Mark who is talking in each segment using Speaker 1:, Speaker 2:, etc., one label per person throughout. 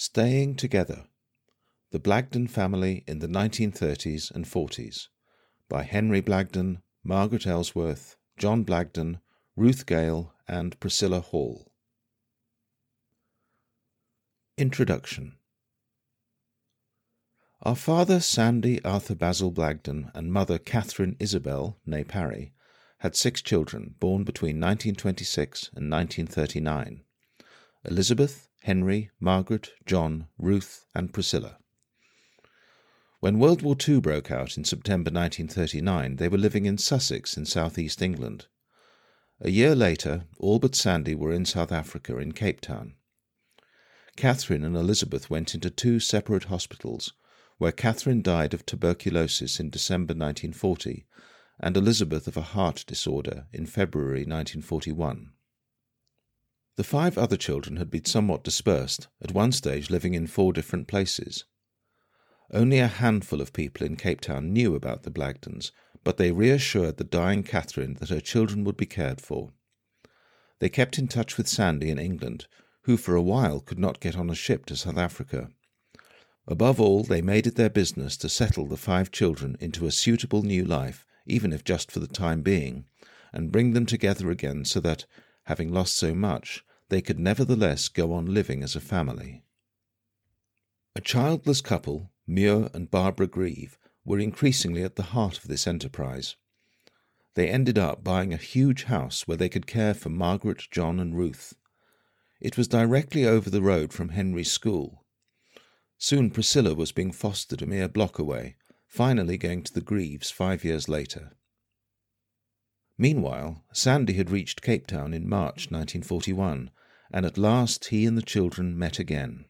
Speaker 1: Staying Together The Blagden Family in the 1930s and 40s by Henry Blagden, Margaret Ellsworth, John Blagden, Ruth Gale, and Priscilla Hall. Introduction Our father Sandy Arthur Basil Blagden and mother Catherine Isabel, née Parry, had six children born between 1926 and 1939 Elizabeth, Henry, Margaret, John, Ruth, and Priscilla. When World War II broke out in September 1939, they were living in Sussex in southeast England. A year later, all but Sandy were in South Africa in Cape Town. Catherine and Elizabeth went into two separate hospitals, where Catherine died of tuberculosis in December 1940 and Elizabeth of a heart disorder in February 1941. The five other children had been somewhat dispersed, at one stage living in four different places. Only a handful of people in Cape Town knew about the Blagdens, but they reassured the dying Catherine that her children would be cared for. They kept in touch with Sandy in England, who for a while could not get on a ship to South Africa. Above all, they made it their business to settle the five children into a suitable new life even if just for the time being, and bring them together again so that, having lost so much, they could nevertheless go on living as a family. A childless couple, Muir and Barbara Grieve, were increasingly at the heart of this enterprise. They ended up buying a huge house where they could care for Margaret, John, and Ruth. It was directly over the road from Henry's school. Soon Priscilla was being fostered a mere block away, finally going to the Grieves five years later. Meanwhile, Sandy had reached Cape Town in March 1941, and at last he and the children met again.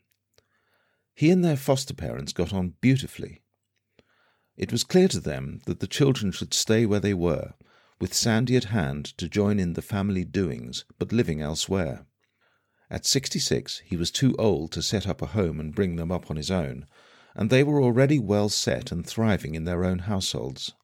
Speaker 1: He and their foster parents got on beautifully. It was clear to them that the children should stay where they were, with Sandy at hand to join in the family doings, but living elsewhere. At sixty six, he was too old to set up a home and bring them up on his own, and they were already well set and thriving in their own households.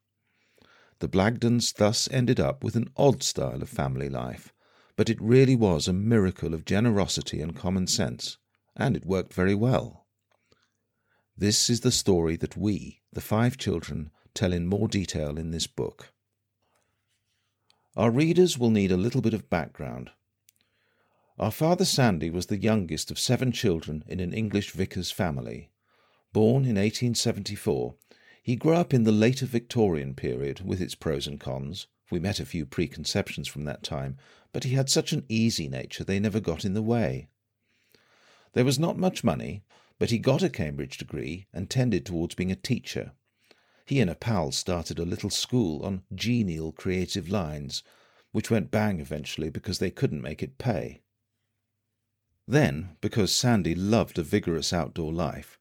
Speaker 1: The Blagdens thus ended up with an odd style of family life, but it really was a miracle of generosity and common sense, and it worked very well. This is the story that we, the five children, tell in more detail in this book. Our readers will need a little bit of background. Our father Sandy was the youngest of seven children in an English vicar's family. Born in 1874, he grew up in the later Victorian period with its pros and cons. We met a few preconceptions from that time, but he had such an easy nature they never got in the way. There was not much money, but he got a Cambridge degree and tended towards being a teacher. He and a pal started a little school on genial creative lines, which went bang eventually because they couldn't make it pay. Then, because Sandy loved a vigorous outdoor life,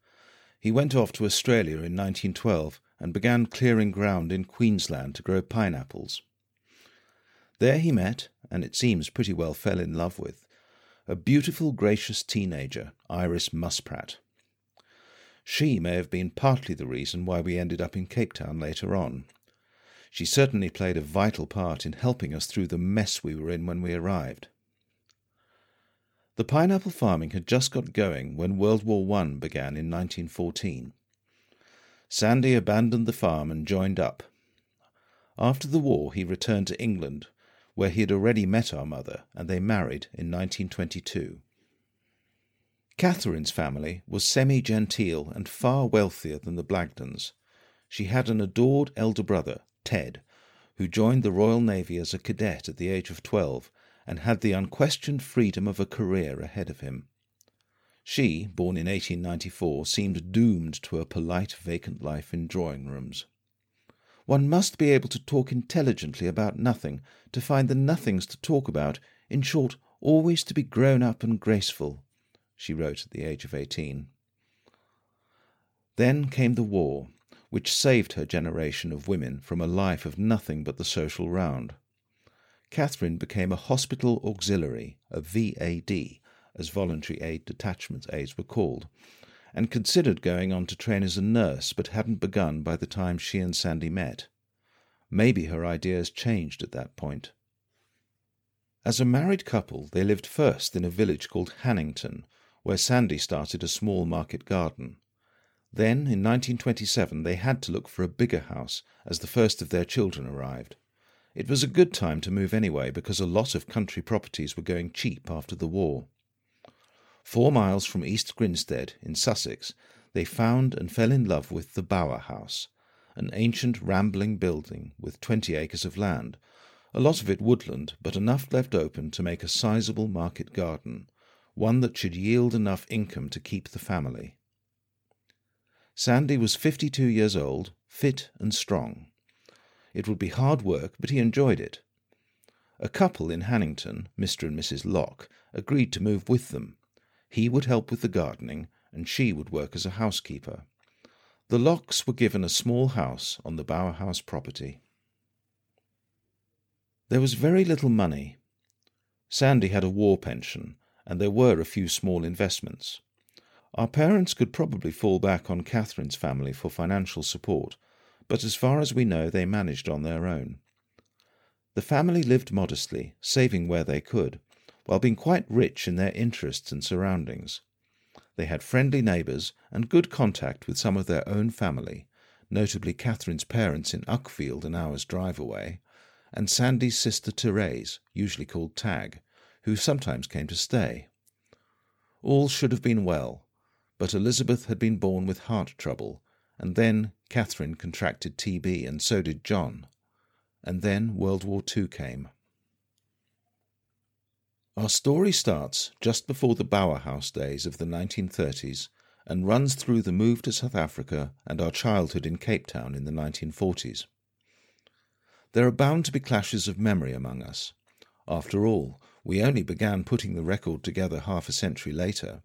Speaker 1: he went off to Australia in 1912 and began clearing ground in Queensland to grow pineapples. There he met, and it seems pretty well fell in love with, a beautiful, gracious teenager, Iris Muspratt. She may have been partly the reason why we ended up in Cape Town later on. She certainly played a vital part in helping us through the mess we were in when we arrived. The pineapple farming had just got going when World War I began in 1914. Sandy abandoned the farm and joined up. After the war, he returned to England, where he had already met our mother, and they married in 1922. Catherine's family was semi genteel and far wealthier than the Blagdens. She had an adored elder brother, Ted, who joined the Royal Navy as a cadet at the age of twelve and had the unquestioned freedom of a career ahead of him. She, born in 1894, seemed doomed to a polite, vacant life in drawing rooms. One must be able to talk intelligently about nothing, to find the nothings to talk about, in short, always to be grown up and graceful, she wrote at the age of eighteen. Then came the war, which saved her generation of women from a life of nothing but the social round. Catherine became a hospital auxiliary, a VAD, as voluntary aid detachment aides were called, and considered going on to train as a nurse, but hadn't begun by the time she and Sandy met. Maybe her ideas changed at that point. As a married couple, they lived first in a village called Hannington, where Sandy started a small market garden. Then, in 1927, they had to look for a bigger house as the first of their children arrived. It was a good time to move anyway because a lot of country properties were going cheap after the war. Four miles from East Grinstead, in Sussex, they found and fell in love with the Bower House, an ancient rambling building with twenty acres of land, a lot of it woodland, but enough left open to make a sizable market garden, one that should yield enough income to keep the family. Sandy was 52 years old, fit and strong. It would be hard work, but he enjoyed it. A couple in Hannington, Mr. and Mrs. Locke, agreed to move with them. He would help with the gardening, and she would work as a housekeeper. The Lockes were given a small house on the Bower House property. There was very little money. Sandy had a war pension, and there were a few small investments. Our parents could probably fall back on Catherine's family for financial support, but as far as we know, they managed on their own. The family lived modestly, saving where they could, while being quite rich in their interests and surroundings. They had friendly neighbours and good contact with some of their own family, notably Catherine's parents in Uckfield, an hour's drive away, and Sandy's sister Therese, usually called Tag, who sometimes came to stay. All should have been well, but Elizabeth had been born with heart trouble, and then Catherine contracted TB, and so did John. And then World War II came. Our story starts just before the Bower House days of the 1930s and runs through the move to South Africa and our childhood in Cape Town in the 1940s. There are bound to be clashes of memory among us. After all, we only began putting the record together half a century later,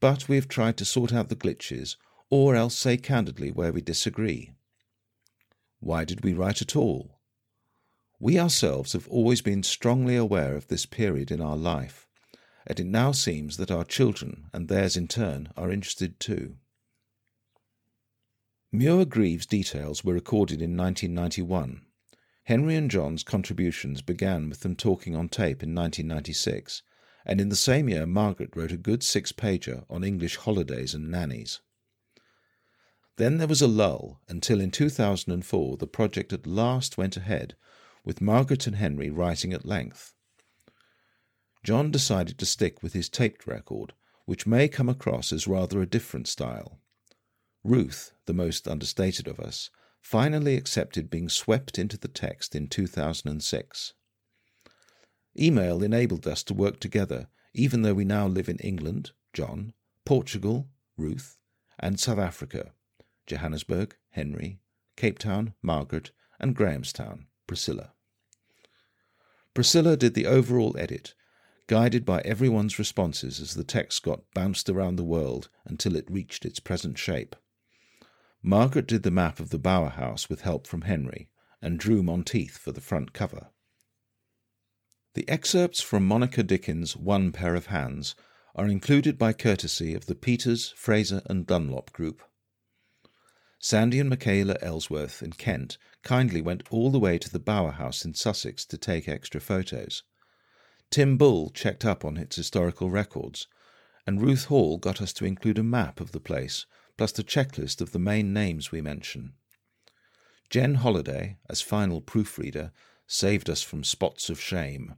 Speaker 1: but we have tried to sort out the glitches, or else say candidly where we disagree. Why did we write at all? We ourselves have always been strongly aware of this period in our life, and it now seems that our children, and theirs in turn, are interested too. Muir Grieve's details were recorded in 1991. Henry and John's contributions began with them talking on tape in 1996, and in the same year Margaret wrote a good six pager on English holidays and nannies. Then there was a lull until in 2004 the project at last went ahead, with Margaret and Henry writing at length. John decided to stick with his taped record, which may come across as rather a different style. Ruth, the most understated of us, finally accepted being swept into the text in 2006. Email enabled us to work together, even though we now live in England, John, Portugal, Ruth, and South Africa, Johannesburg, Henry, Cape Town, Margaret, and Grahamstown, Priscilla. Priscilla did the overall edit, guided by everyone's responses as the text got bounced around the world until it reached its present shape. Margaret did the map of the Bower House with help from Henry, and drew Monteith for the front cover. The excerpts from Monica Dickens' One Pair of Hands are included by courtesy of the Peters, Fraser, and Dunlop Group. Sandy and Michaela Ellsworth in Kent kindly went all the way to the Bower House in Sussex to take extra photos. Tim Bull checked up on its historical records, and Ruth Hall got us to include a map of the place, plus a checklist of the main names we mention. Jen Holliday, as final proofreader, saved us from spots of shame.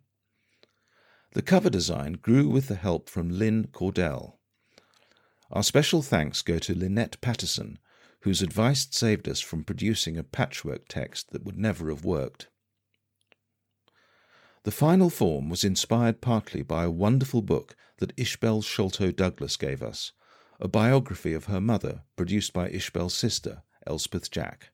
Speaker 1: The cover design grew with the help from Lynn Cordell. Our special thanks go to Lynette Patterson, whose advice saved us from producing a patchwork text that would never have worked. The final form was inspired partly by a wonderful book that Ishbel Sholto Douglas gave us, a biography of her mother produced by Ishbel's sister, Elspeth Jack.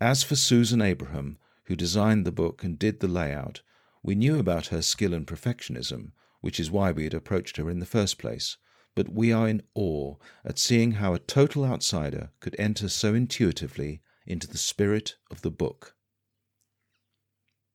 Speaker 1: As for Susan Abraham, who designed the book and did the layout, we knew about her skill and perfectionism, which is why we had approached her in the first place, but we are in awe at seeing how a total outsider could enter so intuitively into the spirit of the book.